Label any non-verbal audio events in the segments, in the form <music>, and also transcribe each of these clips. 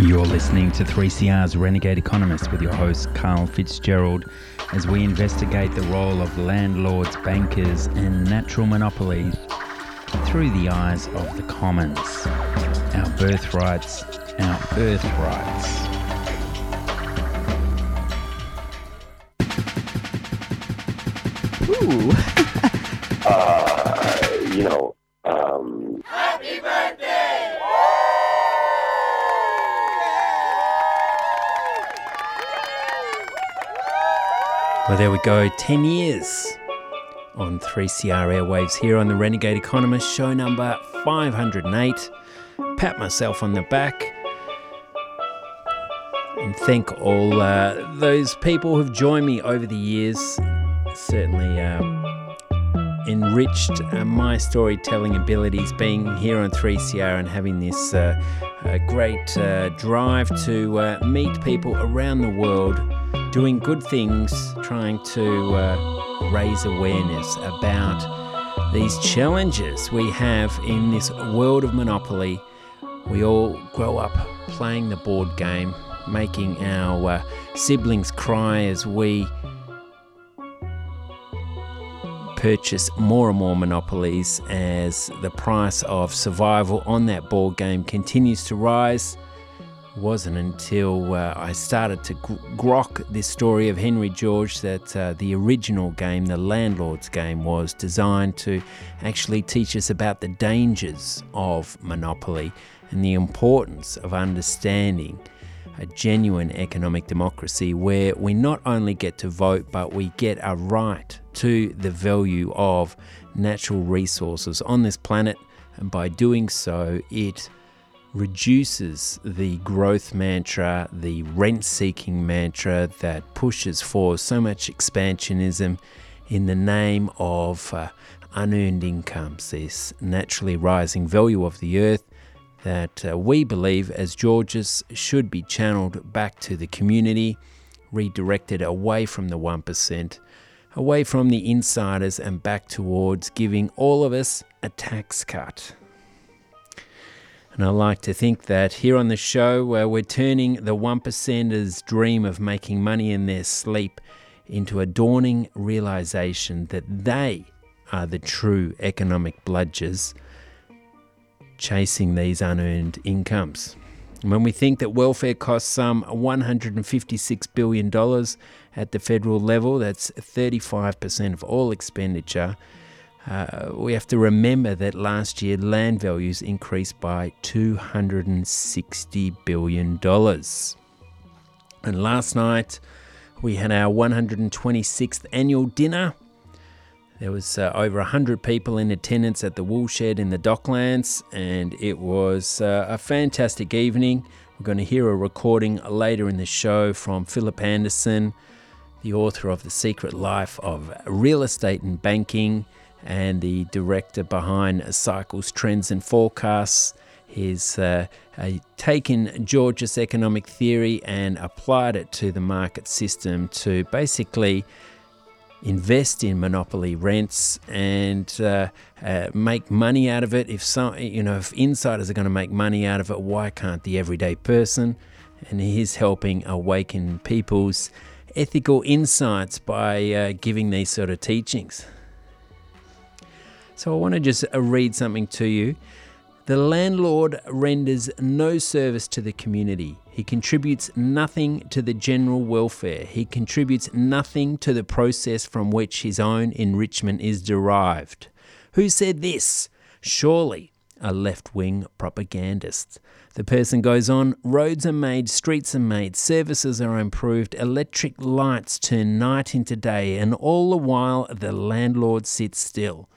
You're listening to 3CR's Renegade Economist with your host, Karl Fitzgerald, as we investigate the role of landlords, bankers, and natural monopolies through the eyes of the commons. Our birthrights, our earthrights. Well, there we go. 10 years on 3CR Airwaves here on the Renegade Economist, show number 508. Pat myself on the back and thank all uh, those people who've joined me over the years. Certainly um, enriched uh, my storytelling abilities being here on 3CR and having this uh, great uh, drive to uh, meet people around the world doing good things, trying to uh, raise awareness about these challenges we have in this world of monopoly. We all grow up playing the board game, making our uh, siblings cry as we purchase more and more monopolies as the price of survival on that board game continues to rise wasn't until uh, I started to grok this story of Henry George that uh, the original game, the Landlord's game, was designed to actually teach us about the dangers of monopoly and the importance of understanding a genuine economic democracy where we not only get to vote but we get a right to the value of natural resources on this planet. And by doing so it reduces the growth mantra, the rent seeking mantra that pushes for so much expansionism in the name of uh, unearned incomes, this naturally rising value of the earth that uh, we believe as Georges should be channeled back to the community, redirected away from the 1%, away from the insiders, and back towards giving all of us a tax cut. And I like to think that here on the show, uh, we're turning the one percenters' dream of making money in their sleep into a dawning realization that they are the true economic bludgers chasing these unearned incomes. And when we think that welfare costs some $156 billion at the federal level, that's 35% of all expenditure. Uh, we have to remember that last year land values increased by $260 billion. And last night we had our 126th annual dinner. There was uh, over 100 people in attendance at the Woolshed in the Docklands, and it was uh, a fantastic evening. We're going to hear a recording later in the show from Phillip Anderson, the author of The Secret Life of Real Estate and Banking and the director behind Cycles, Trends and Forecasts. He's uh, taken George's economic theory and applied it to the market system to basically invest in monopoly rents and uh, uh, make money out of it. If some, you know, if insiders are going to make money out of it, why can't the everyday person? And he's helping awaken people's ethical insights by uh, giving these sort of teachings. So I want to just uh, read something to you. The landlord renders no service to the community. He contributes nothing to the general welfare. He contributes nothing to the process from which his own enrichment is derived. Who said this? Surely a left wing propagandist. The person goes on roads are made, streets are made, services are improved, electric lights turn night into day, and all the while the landlord sits still.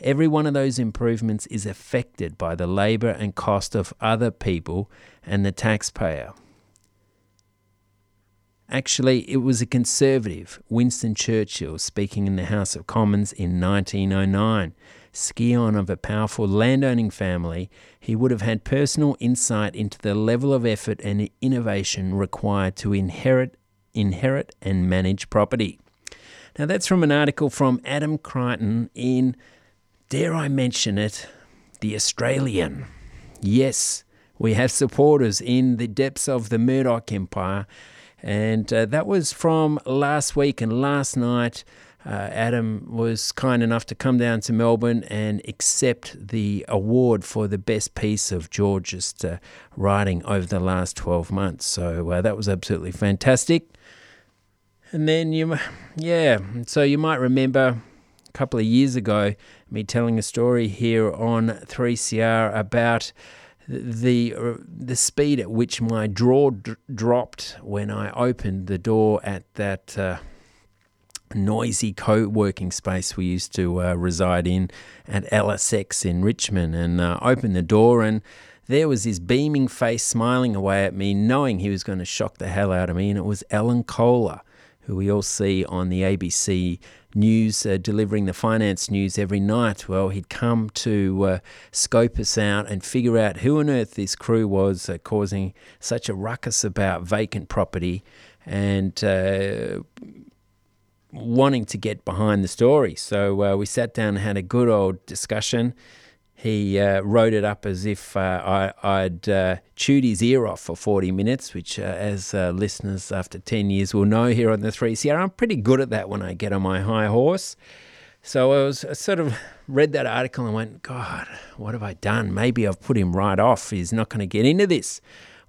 Every one of those improvements is affected by the labour and cost of other people and the taxpayer. Actually, it was a conservative, Winston Churchill, speaking in the House of Commons in 1909. Scion of a powerful landowning family, he would have had personal insight into the level of effort and innovation required to inherit, inherit and manage property. Now, that's from an article from Adam Creighton in dare I mention it, The Australian. Yes, we have supporters in the depths of the Murdoch empire. And uh, that was from last week and last night. Uh, Adam was kind enough to come down to Melbourne and accept the award for the best piece of Georgist uh, writing over the last 12 months. So uh, that was absolutely fantastic. And then you, yeah, so you might remember couple of years ago me telling a story here on 3CR about the the speed at which my draw d- dropped when I opened the door at that uh, noisy co-working space we used to uh, reside in at LSX in Richmond, and uh, opened the door and. There was his beaming face smiling away at me, knowing he was going to shock the hell out of me, and it was Alan Kohler, who we all see on the ABC news, uh, delivering the finance news every night. Well, he'd come to uh, scope us out and figure out who on earth this crew was uh, causing such a ruckus about vacant property and uh, wanting to get behind the story. So uh, we sat down and had a good old discussion he uh, wrote it up as if uh, I, would uh, chewed his ear off for 40 minutes, which, uh, as uh, listeners after 10 years will know here on the 3CR, I'm pretty good at that when I get on my high horse. So I was I sort of read that article and went, God, what have I done? Maybe I've put him right off. He's not going to get into this.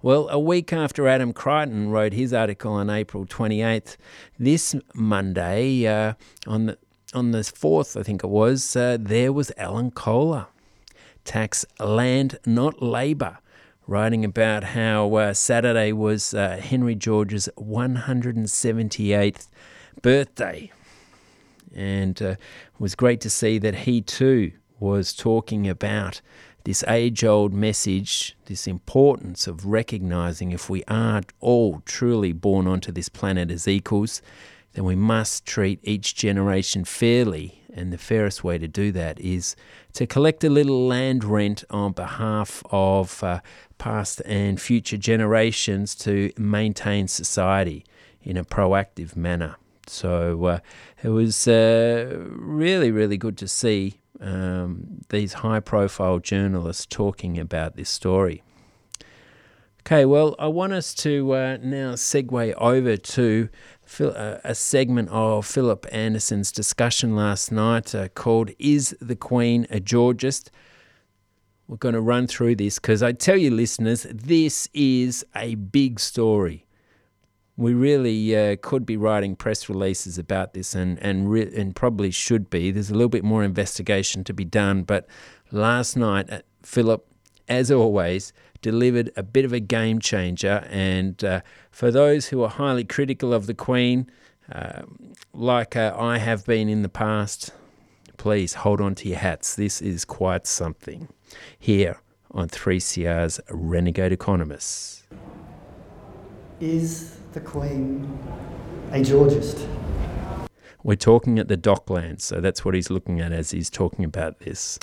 Well, a week after Adam Creighton wrote his article on April 28th, this Monday, uh, on the on the 4th, I think it was, there was Alan Kohler tax land, not labour, writing about how uh, Saturday was uh, Henry George's 178th birthday. And uh, it was great to see that he too was talking about this age old message, this importance of recognizing if we are all truly born onto this planet as equals, then we must treat each generation fairly and the fairest way to do that is to collect a little land rent on behalf of uh, past and future generations to maintain society in a proactive manner. So uh, it was uh, really, really good to see um, these high profile journalists talking about this story. Okay, well, I want us to uh, now segue over to a segment of Phillip Anderson's discussion last night uh, called Is the Queen a Georgist? We're going to run through this because I tell you, listeners, this is a big story. We really uh, could be writing press releases about this and, and, re- and probably should be. There's a little bit more investigation to be done. But last night, uh, Phillip, as always, delivered a bit of a game changer. And uh, for those who are highly critical of the Queen, uh, like uh, I have been in the past, please hold on to your hats. This is quite something. Here on 3CR's Renegade Economists. Is the Queen a Georgist? We're talking at the Docklands, so that's what he's looking at as he's talking about this.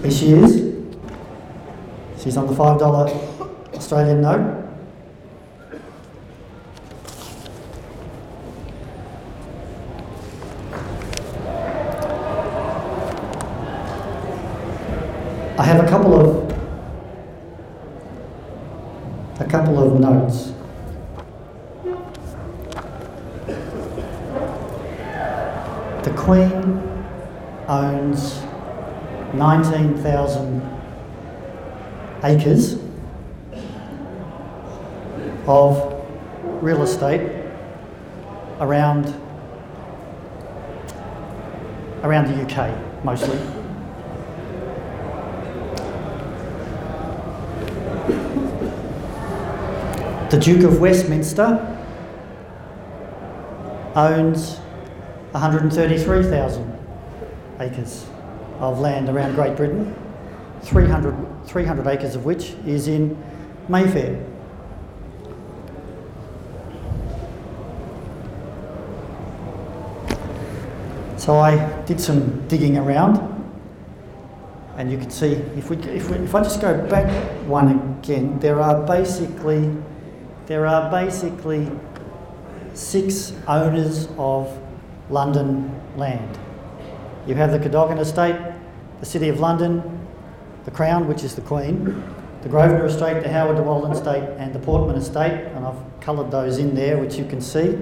Here she is. She's on the $5 Australian note. I have a couple of a couple of notes. The Queen owns 19,000 acres of real estate around around the UK mostly. The Duke of Westminster owns 133,000 acres of land around Great Britain. 300, 300 acres of which is in Mayfair. So I did some digging around, and you can see if we, if we, if I just go back one again, there are basically there are basically six owners of London land. You have the Cadogan Estate, the City of London, the Crown, which is the Queen, the Grosvenor Estate, the Howard de Walden Estate, and the Portman Estate, and I've coloured those in there, which you can see.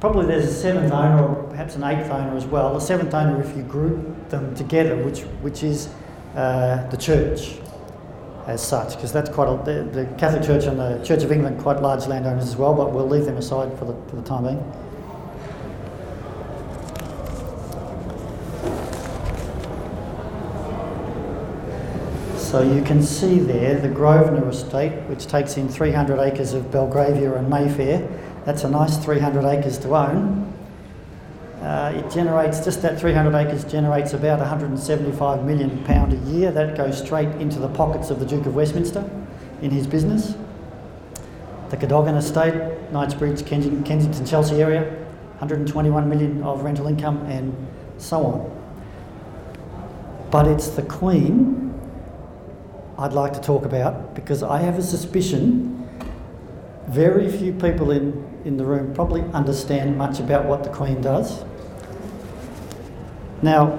Probably there's a seventh owner, or perhaps an eighth owner as well. The seventh owner, if you group them together, which which is uh, the church as such, because that's quite a, the, the, Catholic Church and the Church of England quite large landowners as well, but we'll leave them aside for the, for the time being. So you can see there the Grosvenor estate, which takes in 300 acres of Belgravia and Mayfair. That's a nice 300 acres to own. Uh, it generates, just that 300 acres generates about 175 million pound a year. That goes straight into the pockets of the Duke of Westminster in his business. The Cadogan estate, Knightsbridge, Kensington, Kensington, Chelsea area, 121 million of rental income and so on. But it's the Queen I'd like to talk about because I have a suspicion very few people in, in the room probably understand much about what the Queen does. Now,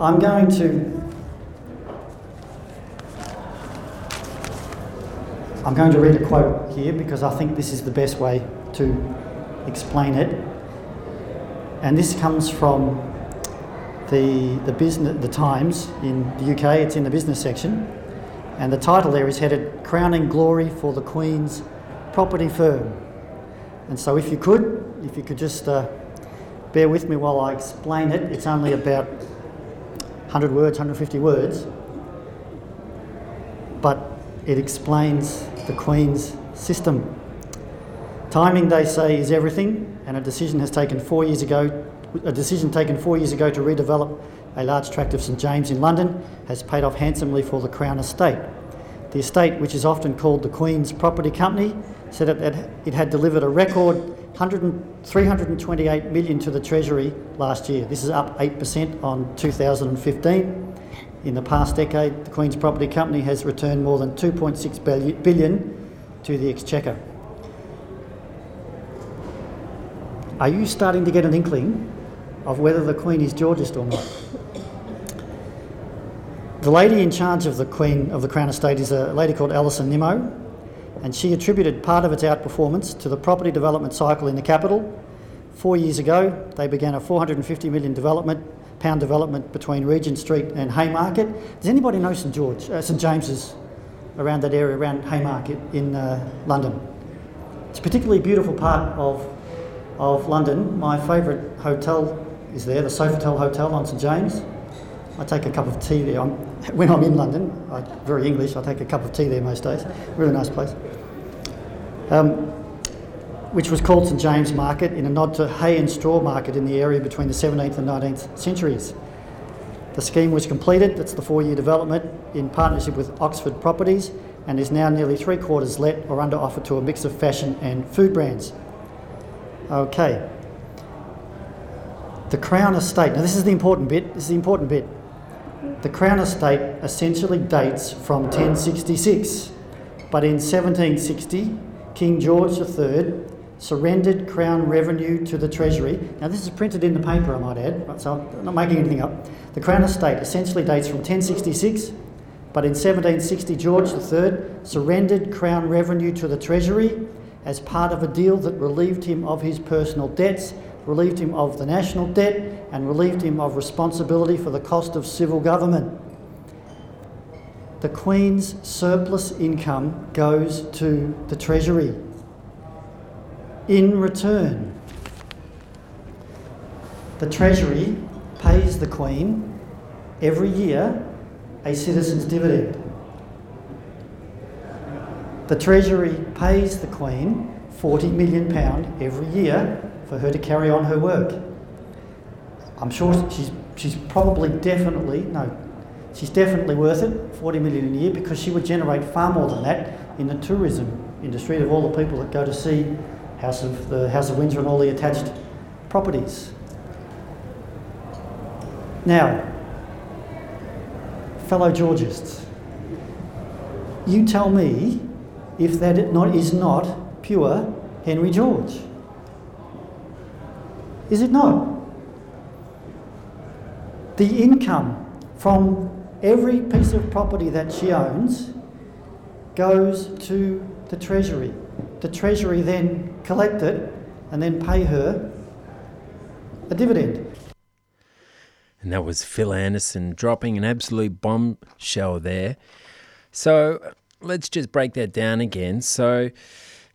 I'm going to I'm going to read a quote here because I think this is the best way to explain it. And this comes from the the business the Times in the UK. It's in the business section, and the title there is headed "Crowning Glory for the Queen's Property Firm." And so, if you could, if you could just uh, bear with me while I explain it. It's only about 100 words, 150 words, but it explains the Queen's system. Timing, they say, is everything, and a decision has taken four years ago. A decision taken four years ago to redevelop a large tract of St James in London has paid off handsomely for the Crown Estate. The estate, which is often called the Queen's Property Company, said that it had delivered a record 328 million to the Treasury last year. This is up 8% on 2015. In the past decade, the Queen's Property Company has returned more than 2.6 billion to the Exchequer. Are you starting to get an inkling of whether the Queen is Georgist or not? The lady in charge of the Queen of the Crown Estate is a lady called Alison Nimmo, and she attributed part of its outperformance to the property development cycle in the capital. Four years ago, they began a 450 million development pound development between Regent Street and Haymarket. Does anybody know St George, uh, St James's, around that area, around Haymarket in uh, London? It's a particularly beautiful part of of London. My favourite hotel is there, the Sofitel Hotel on St James. I take a cup of tea there. I'm, <laughs> when I'm in London, I, very English, I take a cup of tea there most days. Really nice place. Um, which was called St James Market in a nod to hay and straw market in the area between the 17th and 19th centuries. The scheme was completed, that's the four year development, in partnership with Oxford Properties and is now nearly three quarters let or under offer to a mix of fashion and food brands. Okay. The Crown Estate, now this is the important bit, this is the important bit. The Crown Estate essentially dates from 1066, but in 1760, King George III surrendered Crown revenue to the Treasury. Now, this is printed in the paper, I might add, so I'm not making anything up. The Crown Estate essentially dates from 1066, but in 1760, George III surrendered Crown revenue to the Treasury as part of a deal that relieved him of his personal debts relieved him of the national debt, and relieved him of responsibility for the cost of civil government. The Queen's surplus income goes to the Treasury. In return, the Treasury pays the Queen every year a citizen's dividend. The Treasury pays the Queen £40 million every year for her to carry on her work. I'm sure she's, she's probably definitely, no, she's definitely worth it, 40 million a year, because she would generate far more than that in the tourism industry of all the people that go to see House of the House of Windsor and all the attached properties. Now, fellow Georgists, you tell me if that not, is not pure Henry George. Is it not? The income from every piece of property that she owns goes to the Treasury. The Treasury then collect it and then pay her a dividend. And that was Phil Anderson dropping an absolute bombshell there. So let's just break that down again. So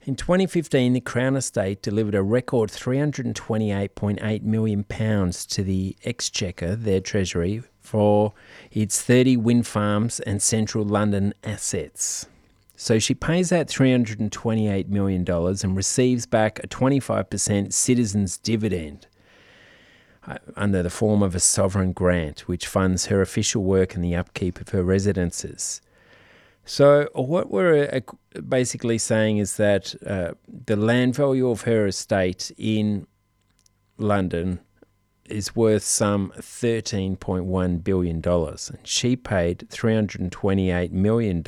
in 2015, the Crown Estate delivered a record £328.8 million to the Exchequer, their treasury, for its 30 wind farms and central London assets. So she pays out $328 million and receives back a 25% citizens' dividend uh, under the form of a sovereign grant, which funds her official work and the upkeep of her residences. So, what we're uh, basically saying is that uh, the land value of her estate in London is worth some $13.1 billion. And she paid $328 million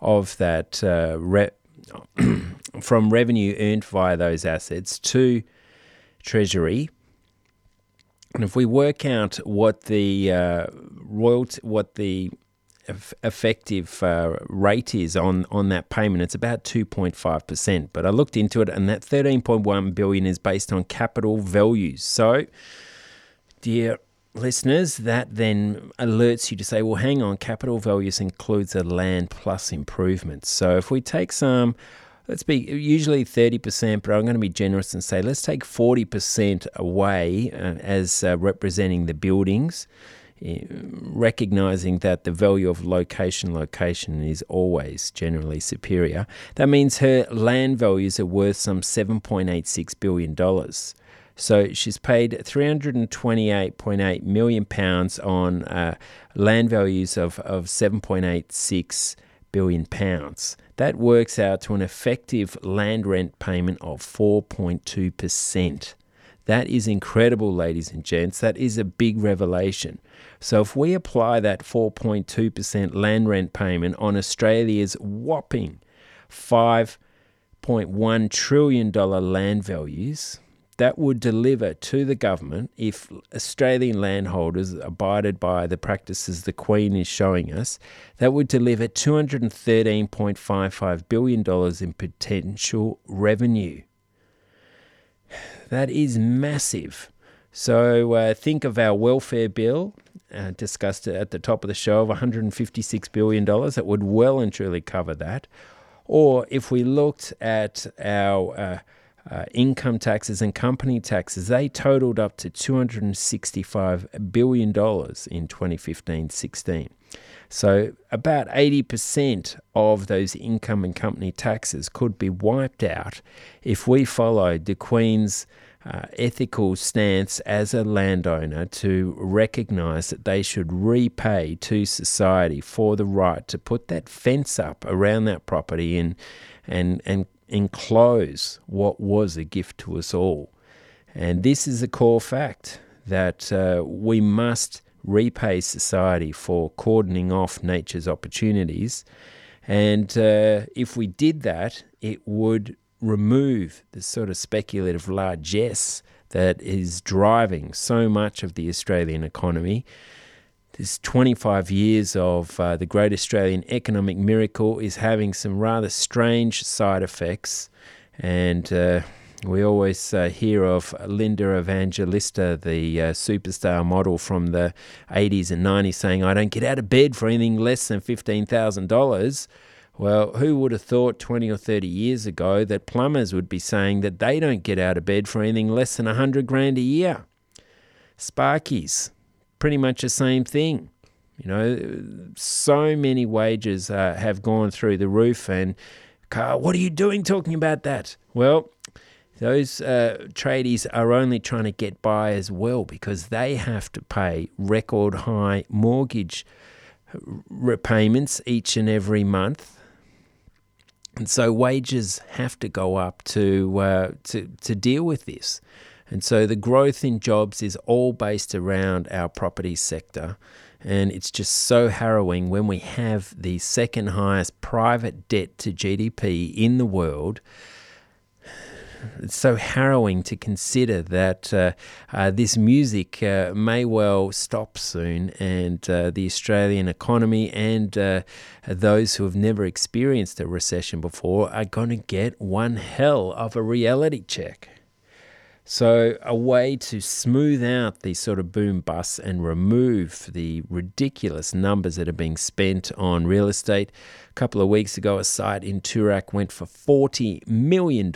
of that uh, re- <clears throat> from revenue earned via those assets to Treasury. And if we work out what the uh, royalty, what the effective uh, rate is on, on that payment, it's about 2.5%. But I looked into it, and that 13.1 billion is based on capital values. So, dear listeners, that then alerts you to say, well, hang on, capital values includes a land plus improvements. So if we take some, let's be usually 30%, but I'm going to be generous and say let's take 40% away uh, as uh, representing the buildings. Recognizing that the value of location location is always generally superior that means her land values are worth some 7.86 billion dollars so she's paid 328.8 million pounds on uh, land values of, of 7.86 billion pounds. That works out to an effective land rent payment of 4.2%. That is incredible, ladies and gents. That is a big revelation. So, if we apply that 4.2% land rent payment on Australia's whopping $5.1 trillion land values, that would deliver to the government if Australian landholders abided by the practices the Queen is showing us, that would deliver $213.55 billion in potential revenue. That is massive. So uh, think of our welfare bill, uh, discussed at the top of the show, of $156 billion. That would well and truly cover that. Or if we looked at our uh, uh, income taxes and company taxes, they totaled up to $265 billion in 2015 16. So, about 80% of those income and company taxes could be wiped out if we followed the Queen's uh, ethical stance as a landowner to recognize that they should repay to society for the right to put that fence up around that property and, and, and enclose what was a gift to us all. And this is a core fact that uh, we must repay society for cordoning off nature's opportunities. And uh, if we did that, it would remove the sort of speculative largesse that is driving so much of the Australian economy this 25 years of uh, the Great Australian Economic Miracle is having some rather strange side effects. And uh, we always uh, hear of Linda Evangelista, the uh, superstar model from the 80s and 90s, saying, I don't get out of bed for anything less than $15,000. Well, who would have thought 20 or 30 years ago that plumbers would be saying that they don't get out of bed for anything less than 100 grand a year? Sparkies, pretty much the same thing. You know, so many wages uh, have gone through the roof. And, Karl, what are you doing talking about that? Well, those uh, tradies are only trying to get by as well because they have to pay record high mortgage repayments each and every month. And so wages have to go up to, uh, to, to deal with this. And so the growth in jobs is all based around our property sector. And it's just so harrowing when we have the second highest private debt to GDP in the world. It's so harrowing to consider that uh, uh, this music uh, may well stop soon, and uh, the Australian economy and uh, those who have never experienced a recession before are going to get one hell of a reality check. So, a way to smooth out these sort of boom busts and remove the ridiculous numbers that are being spent on real estate. A couple of weeks ago, a site in Toorak went for $40 million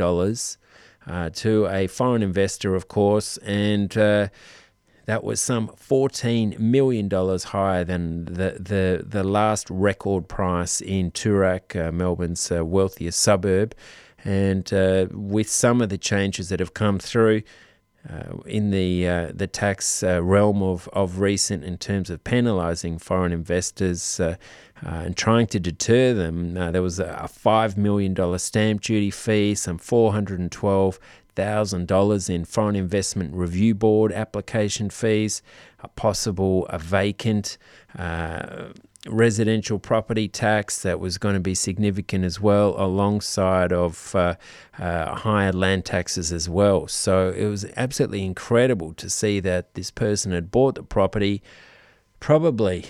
uh, to a foreign investor, of course, and uh, that was some $14 million higher than the, the, the last record price in Toorak, uh, Melbourne's uh, wealthiest suburb. And uh, with some of the changes that have come through, uh, in the uh, the tax uh, realm of, of recent in terms of penalising foreign investors uh, and trying to deter them. There was a, a five million dollar stamp duty fee, some four hundred and twelve thousand dollars in foreign investment review board application fees, a possible a vacant residential property tax that was going to be significant as well, alongside of uh, uh, higher land taxes as well. So it was absolutely incredible to see that this person had bought the property, probably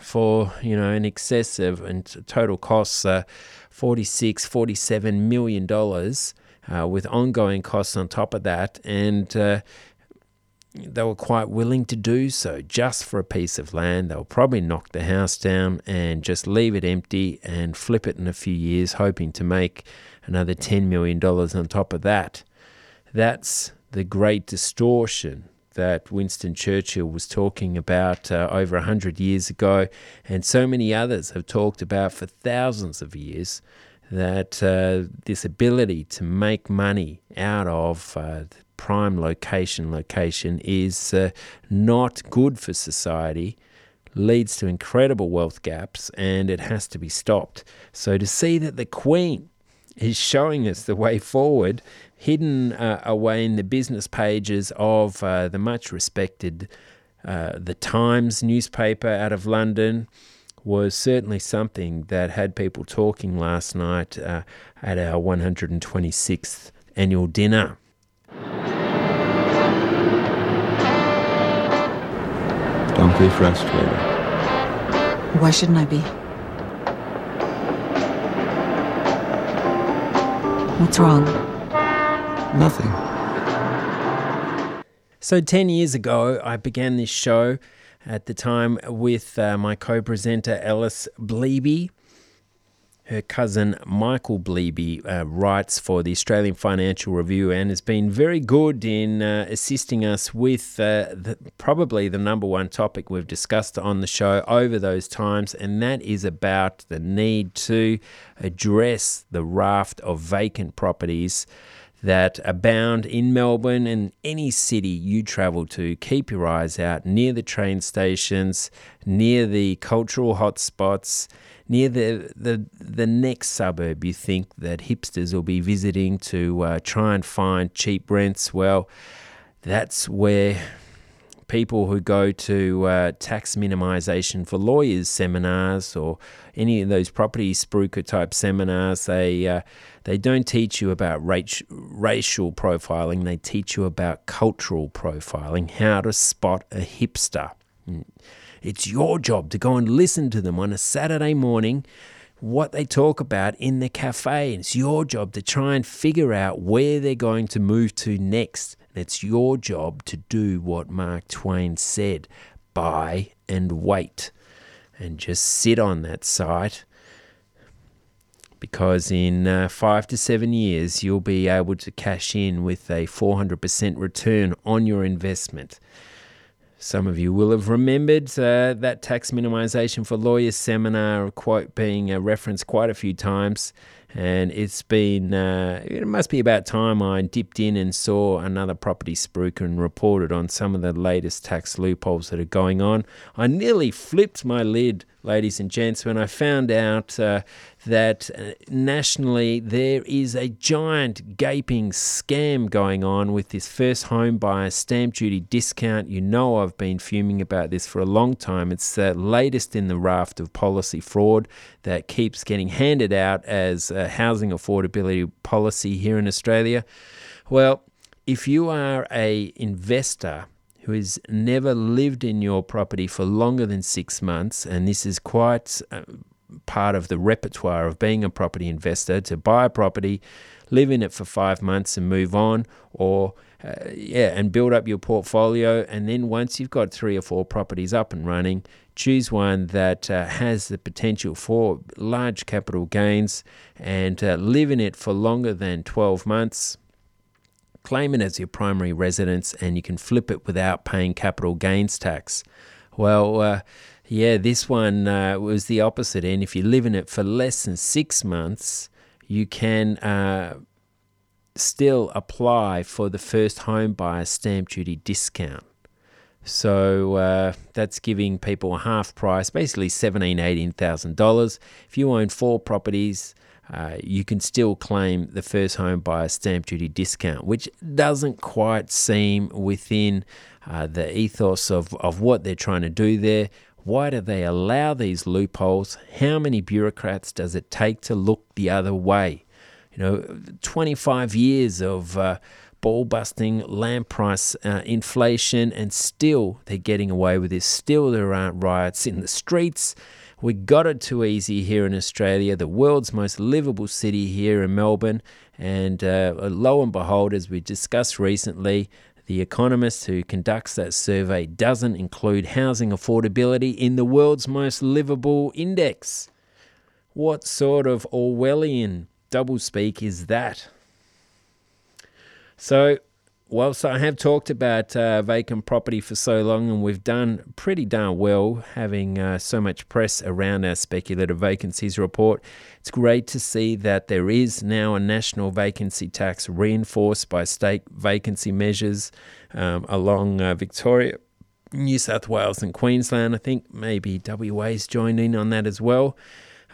for you know in excess of and total costs uh, 46 47 million dollars uh, with ongoing costs on top of that and uh, they were quite willing to do so just for a piece of land. They'll probably knock the house down and just leave it empty and flip it in a few years, hoping to make another $10 million on top of that. That's the great distortion that Winston Churchill was talking about uh, over 100 years ago, and so many others have talked about for thousands of years. That uh, this ability to make money out of uh, prime location location is uh, not good for society leads to incredible wealth gaps and it has to be stopped. So to see that the queen is showing us the way forward hidden uh, away in the business pages of uh, the much respected uh, the times newspaper out of london was certainly something that had people talking last night uh, at our 126th annual dinner Don't frustrated. Why shouldn't I be? What's wrong? Nothing. So, 10 years ago, I began this show at the time with uh, my co presenter, Alice Bleby. Her cousin Michael Bleby uh, writes for the Australian Financial Review and has been very good in uh, assisting us with uh, the, probably the number one topic we've discussed on the show over those times, and that is about the need to address the raft of vacant properties that abound in Melbourne and any city you travel to. Keep your eyes out near the train stations, near the cultural hotspots near the, the, the next suburb you think that hipsters will be visiting to uh, try and find cheap rents, well, that's where people who go to uh, tax minimisation for lawyers seminars or any of those property spruiker type seminars, they uh, they don't teach you about race, racial profiling. They teach you about cultural profiling, how to spot a hipster. It's your job to go and listen to them on a Saturday morning, what they talk about in the cafe. It's your job to try and figure out where they're going to move to next. And it's your job to do what Mark Twain said buy and wait. And just sit on that site because in uh, five to seven years you'll be able to cash in with a 400% return on your investment. Some of you will have remembered uh, that tax minimisation for lawyers seminar quote being uh, referenced quite a few times, and it's been uh, it must be about time I dipped in and saw another property spruiker and reported on some of the latest tax loopholes that are going on. I nearly flipped my lid ladies and gents, when I found out uh, that uh, nationally there is a giant gaping scam going on with this first home buyer stamp duty discount. You know, I've been fuming about this for a long time. It's the latest in the raft of policy fraud that keeps getting handed out as housing affordability policy here in Australia. Well, if you are a investor who has never lived in your property for longer than six months, and this is quite uh, part of the repertoire of being a property investor to buy a property, live in it for five months and move on, or uh, yeah, and build up your portfolio. And then once you've got three or four properties up and running, choose one that uh, has the potential for large capital gains and uh, live in it for longer than 12 months claim it as your primary residence, and you can flip it without paying capital gains tax. Well, uh, yeah, this one uh, was the opposite. And if you live in it for less than six months, you can uh, still apply for the first home buyer stamp duty discount. So uh, that's giving people a half price, basically seventeen, eighteen thousand dollars. If you own four properties, uh, you can still claim the first home buyer stamp duty discount, which doesn't quite seem within uh, the ethos of, of what they're trying to do there. Why do they allow these loopholes? How many bureaucrats does it take to look the other way? You know, 25 years of uh, ball busting land price uh, inflation, and still they're getting away with this. Still, there aren't riots in the streets. We got it too easy here in Australia, the world's most livable city here in Melbourne. And uh, lo and behold, as we discussed recently, the economist who conducts that survey doesn't include housing affordability in the world's most livable index. What sort of Orwellian doublespeak is that? So, whilst I have talked about uh, vacant property for so long, and we've done pretty darn well having uh, so much press around our speculative vacancies report, it's great to see that there is now a national vacancy tax reinforced by state vacancy measures um, along uh, Victoria. New South Wales and Queensland. I think maybe WA's joined in on that as well.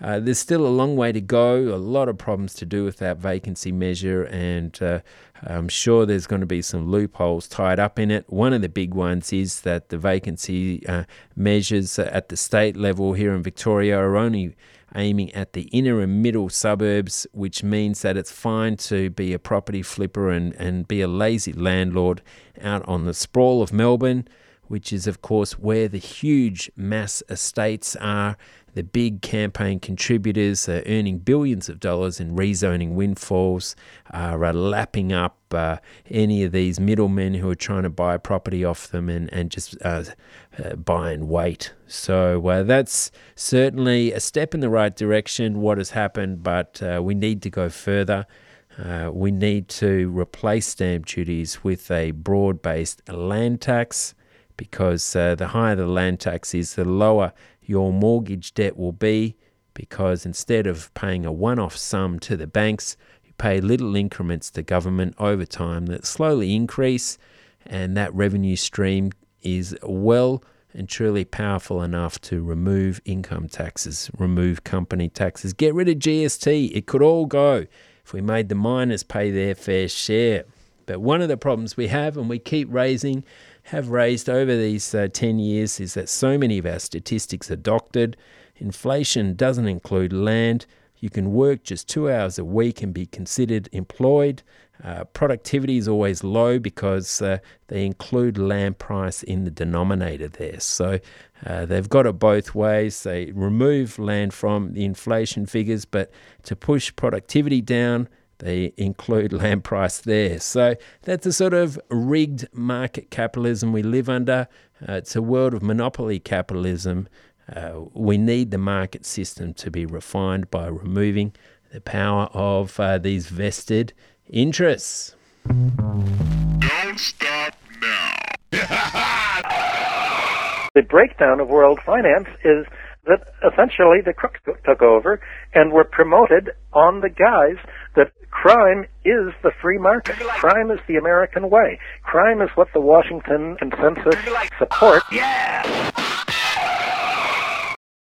Uh, there's still a long way to go, a lot of problems to do with that vacancy measure, and uh, I'm sure there's going to be some loopholes tied up in it. One of the big ones is that the vacancy uh, measures at the state level here in Victoria are only aiming at the inner and middle suburbs, which means that it's fine to be a property flipper and, and be a lazy landlord out on the sprawl of Melbourne which is, of course, where the huge mass estates are the big campaign contributors are earning billions of dollars in rezoning windfalls, are uh, lapping up uh, any of these middlemen who are trying to buy property off them and, and just uh, uh buy and wait. So uh, that's certainly a step in the right direction, what has happened, but uh, we need to go further. we need to replace stamp duties with a broad based land tax because the higher the land tax is, the lower your mortgage debt will be because instead of paying a one off sum to the banks, you pay little increments to government over time that slowly increase, and that revenue stream is well and truly powerful enough to remove income taxes, remove company taxes, get rid of GST. It could all go if we made the miners pay their fair share. But one of the problems we have, and we keep raising, have raised over these uh, 10 years is that so many of our statistics are doctored. Inflation doesn't include land. You can work just two hours a week and be considered employed. Uh, productivity is always low because uh, they include land price in the denominator there. So uh, they've got it both ways. They remove land from the inflation figures, but to push productivity down, they include <laughs> land price there. So that's a sort of rigged market capitalism we live under. Uh, it's a world of monopoly capitalism. Uh, we need the market system to be refined by removing the power of uh, these vested interests. Don't stop now. <laughs> the breakdown of world finance is that essentially the crooks took over and were promoted on the guise that crime is the free market. Crime is the American way. Crime is what the Washington consensus supports. Yeah!